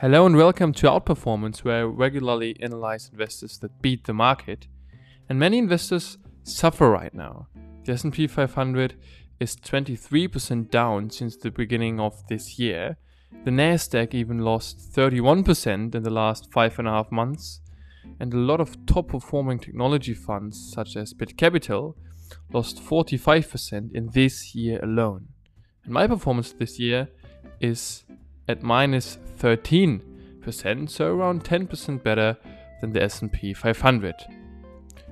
Hello and welcome to Outperformance, where I regularly analyze investors that beat the market. And many investors suffer right now. The S&P 500 is 23% down since the beginning of this year. The Nasdaq even lost 31% in the last five and a half months. And a lot of top performing technology funds, such as BitCapital, lost 45% in this year alone. And my performance this year is at minus 13%, so around 10% better than the S&P 500.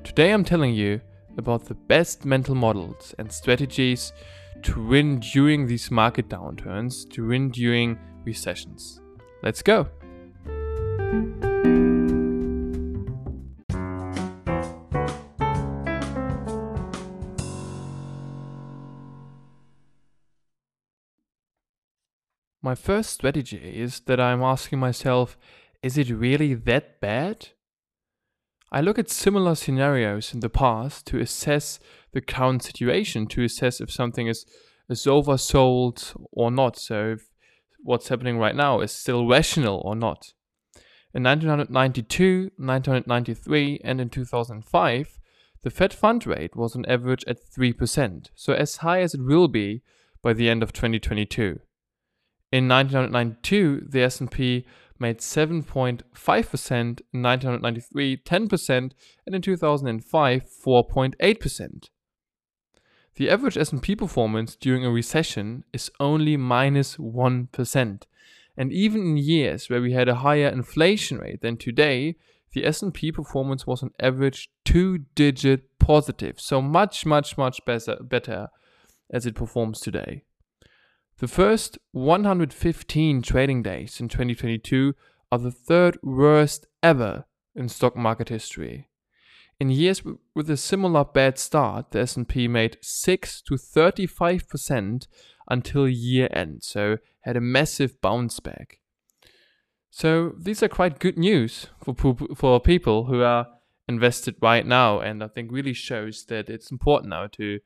Today I'm telling you about the best mental models and strategies to win during these market downturns, to win during recessions. Let's go. My first strategy is that I'm asking myself, is it really that bad? I look at similar scenarios in the past to assess the current situation, to assess if something is, is oversold or not. So, if what's happening right now is still rational or not. In 1992, 1993, and in 2005, the Fed fund rate was on average at 3%, so as high as it will be by the end of 2022. In 1992, the S&P made 7.5%, in 1993 10%, and in 2005 4.8%. The average S&P performance during a recession is only minus 1. And even in years where we had a higher inflation rate than today, the S&P performance was on average two-digit positive. So much much much better better as it performs today. The first 115 trading days in 2022 are the third worst ever in stock market history. In years with a similar bad start, the S&P made 6 to 35% until year end, so had a massive bounce back. So these are quite good news for for people who are invested right now and I think really shows that it's important now to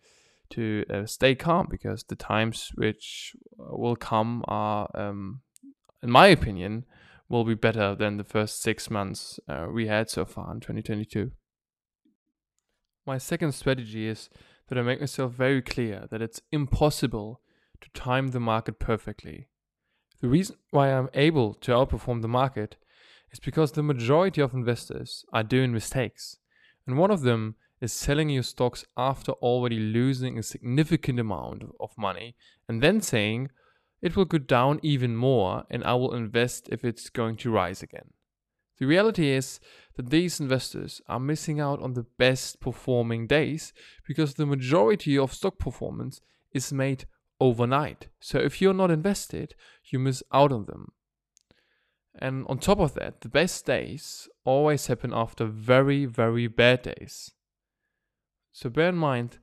to uh, stay calm because the times which uh, will come are, um, in my opinion, will be better than the first six months uh, we had so far in 2022. My second strategy is that I make myself very clear that it's impossible to time the market perfectly. The reason why I'm able to outperform the market is because the majority of investors are doing mistakes. And one of them is selling your stocks after already losing a significant amount of money and then saying it will go down even more and I will invest if it's going to rise again. The reality is that these investors are missing out on the best performing days because the majority of stock performance is made overnight. So if you're not invested, you miss out on them. And on top of that, the best days always happen after very, very bad days. So bear in mind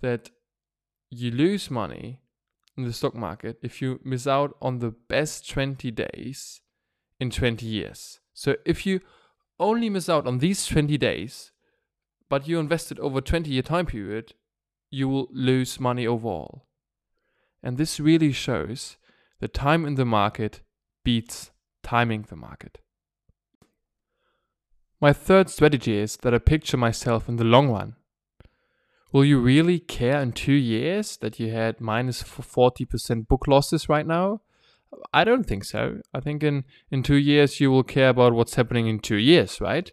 that you lose money in the stock market if you miss out on the best 20 days in 20 years. So if you only miss out on these 20 days, but you invested over 20 year time period, you will lose money overall. And this really shows that time in the market beats timing the market. My third strategy is that I picture myself in the long run. Will you really care in two years that you had minus 40% book losses right now? I don't think so. I think in, in two years you will care about what's happening in two years, right?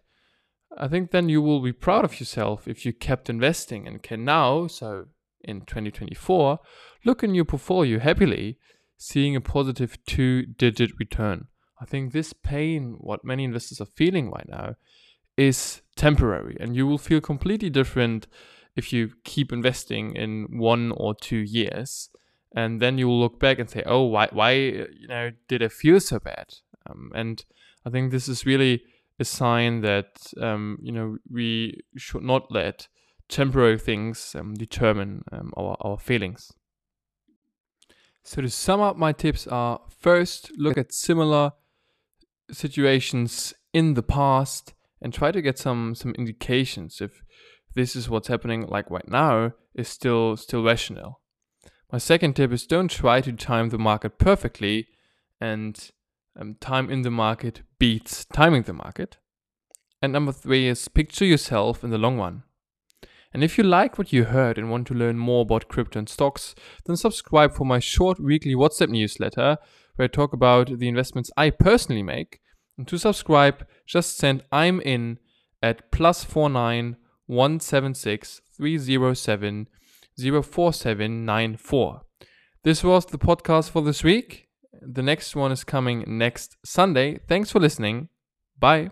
I think then you will be proud of yourself if you kept investing and can now, so in 2024, look in your portfolio happily, seeing a positive two digit return. I think this pain, what many investors are feeling right now, is temporary and you will feel completely different if you keep investing in one or two years and then you will look back and say oh why why you know did i feel so bad? Um, and i think this is really a sign that um, you know we should not let temporary things um, determine um, our, our feelings. So to sum up my tips are first look at similar situations in the past and try to get some some indications if this is what's happening like right now is still still rational. My second tip is don't try to time the market perfectly and um, time in the market beats timing the market. And number three is picture yourself in the long run. And if you like what you heard and want to learn more about crypto and stocks, then subscribe for my short weekly WhatsApp newsletter where I talk about the investments I personally make. And to subscribe, just send I'm in at plus four nine one seven six three zero seven zero four seven nine four. This was the podcast for this week. The next one is coming next Sunday. Thanks for listening. Bye.